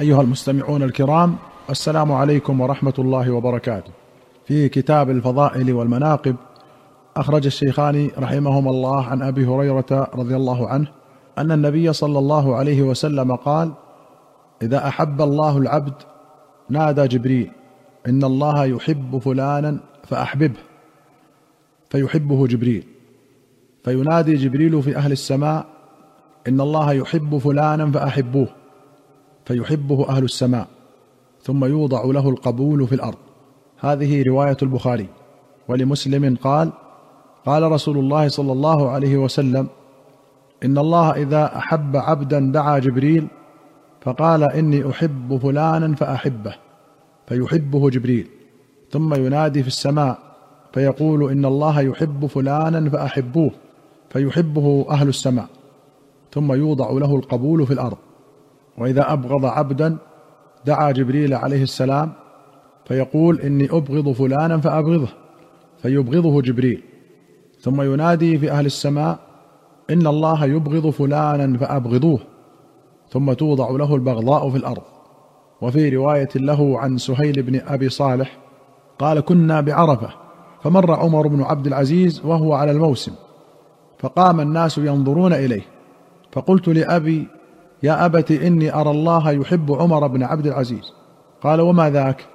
أيها المستمعون الكرام السلام عليكم ورحمة الله وبركاته. في كتاب الفضائل والمناقب أخرج الشيخان رحمهما الله عن أبي هريرة رضي الله عنه أن النبي صلى الله عليه وسلم قال إذا أحب الله العبد نادى جبريل إن الله يحب فلانا فأحببه. فيحبه جبريل. فينادي جبريل في أهل السماء إن الله يحب فلانا فأحبوه. فيحبه أهل السماء ثم يوضع له القبول في الأرض. هذه رواية البخاري. ولمسلم قال قال رسول الله صلى الله عليه وسلم إن الله إذا أحب عبدا دعا جبريل فقال إني أحب فلانا فأحبه فيحبه جبريل. ثم ينادي في السماء فيقول إن الله يحب فلانا فأحبوه فيحبه أهل السماء. ثم يوضع له القبول في الأرض. وإذا أبغض عبدا دعا جبريل عليه السلام فيقول إني أبغض فلانا فأبغضه فيبغضه جبريل. ثم ينادي في أهل السماء إن الله يبغض فلانا فأبغضوه. ثم توضع له البغضاء في الأرض. وفي رواية له عن سهيل بن أبي صالح قال كنا بعرفة فمر عمر بن عبد العزيز وهو على الموسم فقام الناس ينظرون إليه. فقلت لأبي يا ابت إني أرى الله يحب عمر بن عبد العزيز. قال وما ذاك؟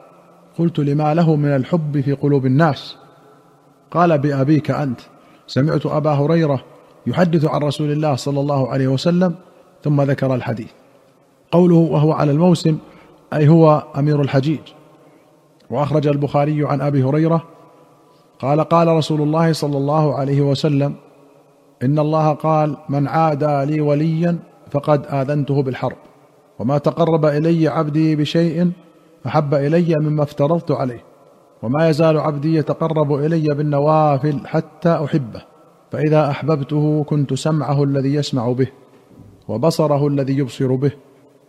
قلت لما له من الحب في قلوب الناس. قال بأبيك أنت. سمعت أبا هريرة يحدث عن رسول الله صلى الله عليه وسلم ثم ذكر الحديث. قوله وهو على الموسم أي هو أمير الحجيج. وأخرج البخاري عن أبي هريرة قال قال رسول الله صلى الله عليه وسلم إن الله قال من عادى لي وليا فقد آذنته بالحرب. وما تقرب إلي عبدي بشيء أحب إلي مما افترضت عليه. وما يزال عبدي يتقرب إلي بالنوافل حتى أحبه. فإذا أحببته كنت سمعه الذي يسمع به وبصره الذي يبصر به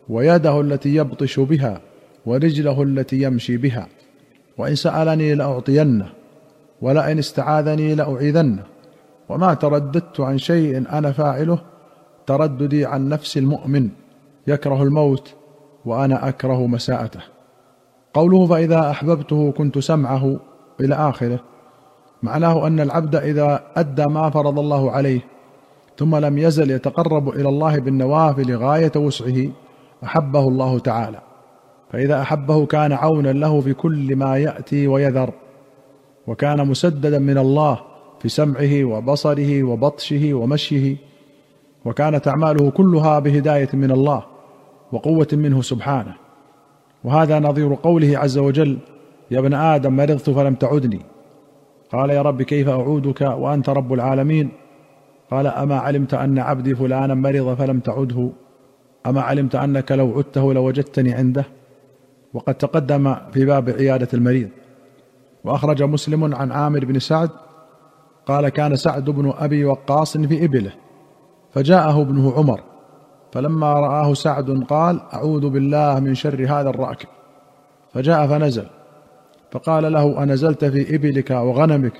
ويده التي يبطش بها ورجله التي يمشي بها. وإن سألني لأعطينه ولئن استعاذني لأعيذنه. وما ترددت عن شيء أنا فاعله ترددي عن نفس المؤمن يكره الموت وأنا أكره مساءته. قوله فإذا أحببته كنت سمعه إلى آخره. معناه أن العبد إذا أدى ما فرض الله عليه ثم لم يزل يتقرب إلى الله بالنوافل غاية وسعه أحبه الله تعالى. فإذا أحبه كان عونا له في كل ما يأتي ويذر وكان مسددا من الله في سمعه وبصره وبطشه ومشيه. وكانت أعماله كلها بهداية من الله وقوة منه سبحانه. وهذا نظير قوله عز وجل يا ابن آدم مرضت فلم تعدني. قال يا رب كيف أعودك وأنت رب العالمين؟ قال أما علمت أن عبدي فلانا مرض فلم تعده؟ أما علمت أنك لو عدته لوجدتني عنده؟ وقد تقدم في باب عيادة المريض. وأخرج مسلم عن عامر بن سعد قال كان سعد بن أبي وقاص في إبله. فجاءه ابنه عمر فلما رآه سعد قال أعوذ بالله من شر هذا الرأكب. فجاء فنزل فقال له أنزلت في إبلك وغنمك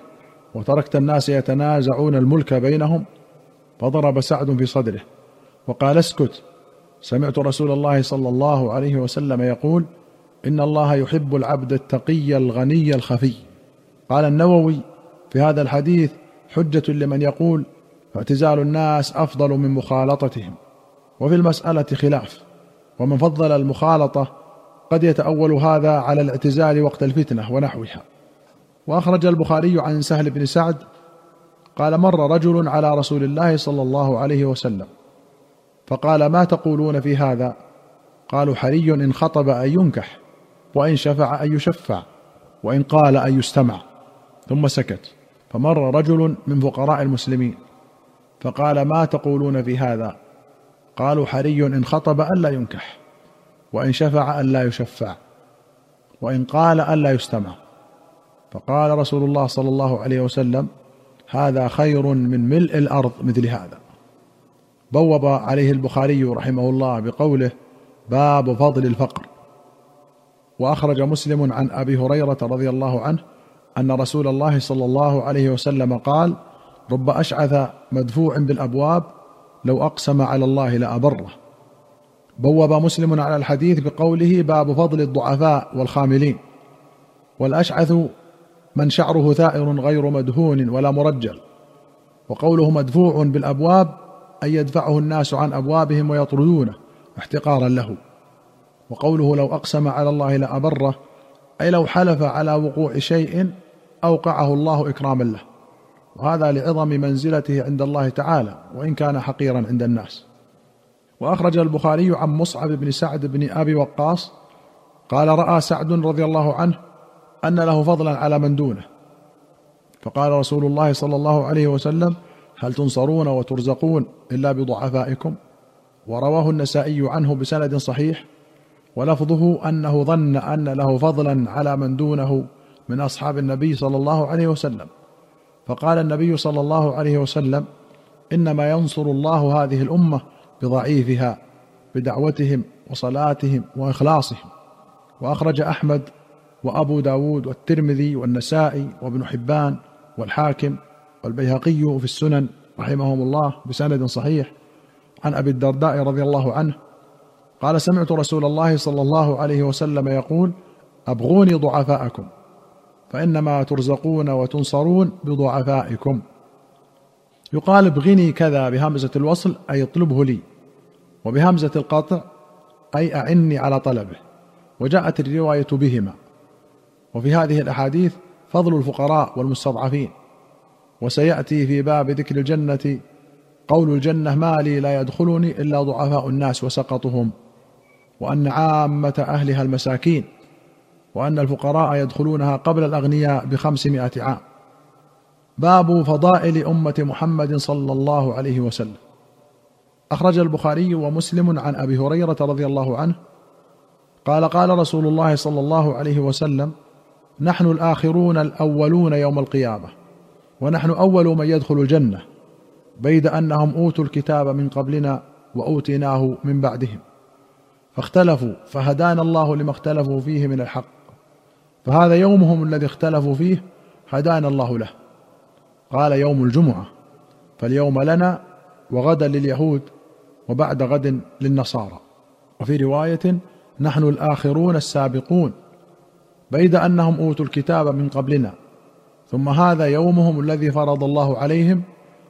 وتركت الناس يتنازعون الملك بينهم؟ فضرب سعد في صدره وقال اسكت. سمعت رسول الله صلى الله عليه وسلم يقول إن الله يحب العبد التقي الغني الخفي. قال النووي في هذا الحديث حجة لمن يقول فاعتزال الناس أفضل من مخالطتهم. وفي المسألة خلاف. ومن فضل المخالطة قد يتأول هذا على الاعتزال وقت الفتنة ونحوها. وأخرج البخاري عن سهل بن سعد قال مر رجل على رسول الله صلى الله عليه وسلم فقال ما تقولون في هذا؟ قالوا حري إن خطب أن ينكح وإن شفع أن يشفع وإن قال أن يستمع. ثم سكت. فمر رجل من فقراء المسلمين. فقال ما تقولون في هذا؟ قالوا حري إن خطب الا ينكح وإن شفع الا يشفع وإن قال الا يستمع. فقال رسول الله صلى الله عليه وسلم هذا خير من ملء الأرض مثل هذا. بوب عليه البخاري رحمه الله بقوله باب فضل الفقر. وأخرج مسلم عن أبي هريرة رضي الله عنه أن رسول الله صلى الله عليه وسلم قال رب أشعث مدفوع بالأبواب لو أقسم على الله لأبره. بوب مسلم على الحديث بقوله باب فضل الضعفاء والخاملين والأشعث من شعره ثائر غير مدهون ولا مرجل وقوله مدفوع بالأبواب ان يدفعه الناس عن أبوابهم ويطردونه احتقارا له. وقوله لو أقسم على الله لأبره أي لو حلف على وقوع شيء أوقعه الله إكراما له. وهذا لعظم منزلته عند الله تعالى وإن كان حقيرا عند الناس. وأخرج البخاري عن مصعب بن سعد بن أبي وقاص قال رأى سعد رضي الله عنه أن له فضلا على من دونه. فقال رسول الله صلى الله عليه وسلم هل تنصرون وترزقون إلا بضعفائكم؟ ورواه النسائي عنه بسند صحيح ولفظه أنه ظن أن له فضلا على من دونه من أصحاب النبي صلى الله عليه وسلم. فقال النبي صلى الله عليه وسلم إنما ينصر الله هذه الأمة بضعيفها بدعوتهم وصلاتهم وإخلاصهم. وأخرج أحمد وأبو داود والترمذي والنسائي وابن حبان والحاكم والبيهقي في السنن رحمهم الله بسند صحيح. عن أبي الدرداء رضي الله عنه قال سمعت رسول الله صلى الله عليه وسلم يقول أبغوني ضعفاءكم. فإنما ترزقون وتنصرون بضعفائكم. يقال ابغني كذا بهمزة الوصل أي اطلبه لي. وبهمزة القطع أي أعني على طلبه. وجاءت الرواية بهما. وفي هذه الأحاديث فضل الفقراء والمستضعفين. وسيأتي في باب ذكر الجنة قول الجنة ما لي لا يدخلني إلا ضعفاء الناس وسقطهم. وأن عامة أهلها المساكين. وأن الفقراء يدخلونها قبل الأغنياء بخمسمائة عام. باب فضائل أمة محمد صلى الله عليه وسلم. أخرج البخاري ومسلم عن أبي هريرة رضي الله عنه. قال قال رسول الله صلى الله عليه وسلم نحن الآخرون الأولون يوم القيامة ونحن أول من يدخل الجنة بيد أنهم أوتوا الكتاب من قبلنا وأوتيناه من بعدهم. فاختلفوا فهدانا الله لما اختلفوا فيه من الحق. فهذا يومهم الذي اختلفوا فيه هدانا الله له. قال يوم الجمعة فاليوم لنا وغدا لليهود وبعد غد للنصارى. وفي رواية نحن الآخرون السابقون بيد أنهم أوتوا الكتاب من قبلنا. ثم هذا يومهم الذي فرض الله عليهم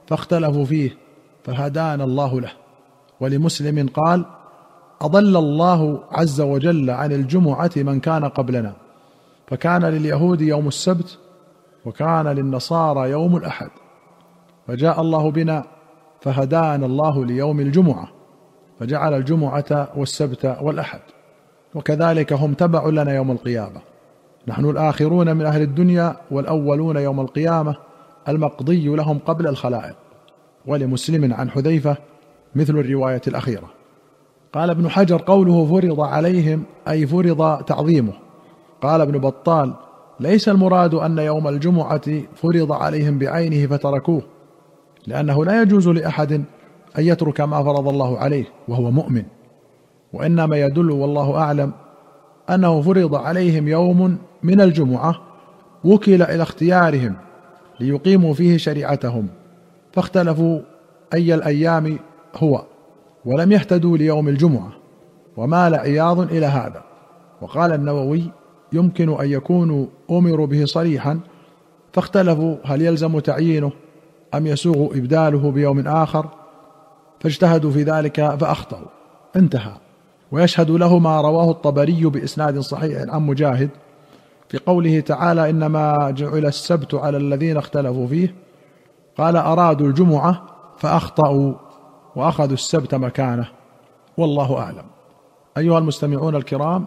فاختلفوا فيه فهدانا الله له. ولمسلم قال أضل الله عز وجل عن الجمعة من كان قبلنا. فكان لليهود يوم السبت وكان للنصارى يوم الأحد. فجاء الله بنا فهدانا الله ليوم الجمعة فجعل الجمعة والسبت والأحد. وكذلك هم تبع لنا يوم القيامة. نحن الآخرون من أهل الدنيا والأولون يوم القيامة المقضي لهم قبل الخلائق. ولمسلم عن حذيفة مثل الرواية الأخيرة. قال ابن حجر قوله فرض عليهم أي فرض تعظيمه. قال ابن بطال ليس المراد أن يوم الجمعة فرض عليهم بعينه فتركوه لأنه لا يجوز لأحد أن يترك ما فرض الله عليه وهو مؤمن. وإنما يدل والله أعلم أنه فرض عليهم يوم من الجمعة وكل إلى اختيارهم ليقيموا فيه شريعتهم فاختلفوا أي الأيام هو ولم يهتدوا ليوم الجمعة ومال عياض إلى هذا. وقال النووي يمكن أن يكونوا أمروا به صريحا فاختلفوا هل يلزم تعيينه أم يسوغ إبداله بيوم آخر فاجتهدوا في ذلك فأخطأوا. انتهى. ويشهد له ما رواه الطبري بإسناد صحيح عن مجاهد في قوله تعالى إنما جعل السبت على الذين اختلفوا فيه قال أرادوا الجمعة فأخطأوا وأخذوا السبت مكانه والله أعلم. أيها المستمعون الكرام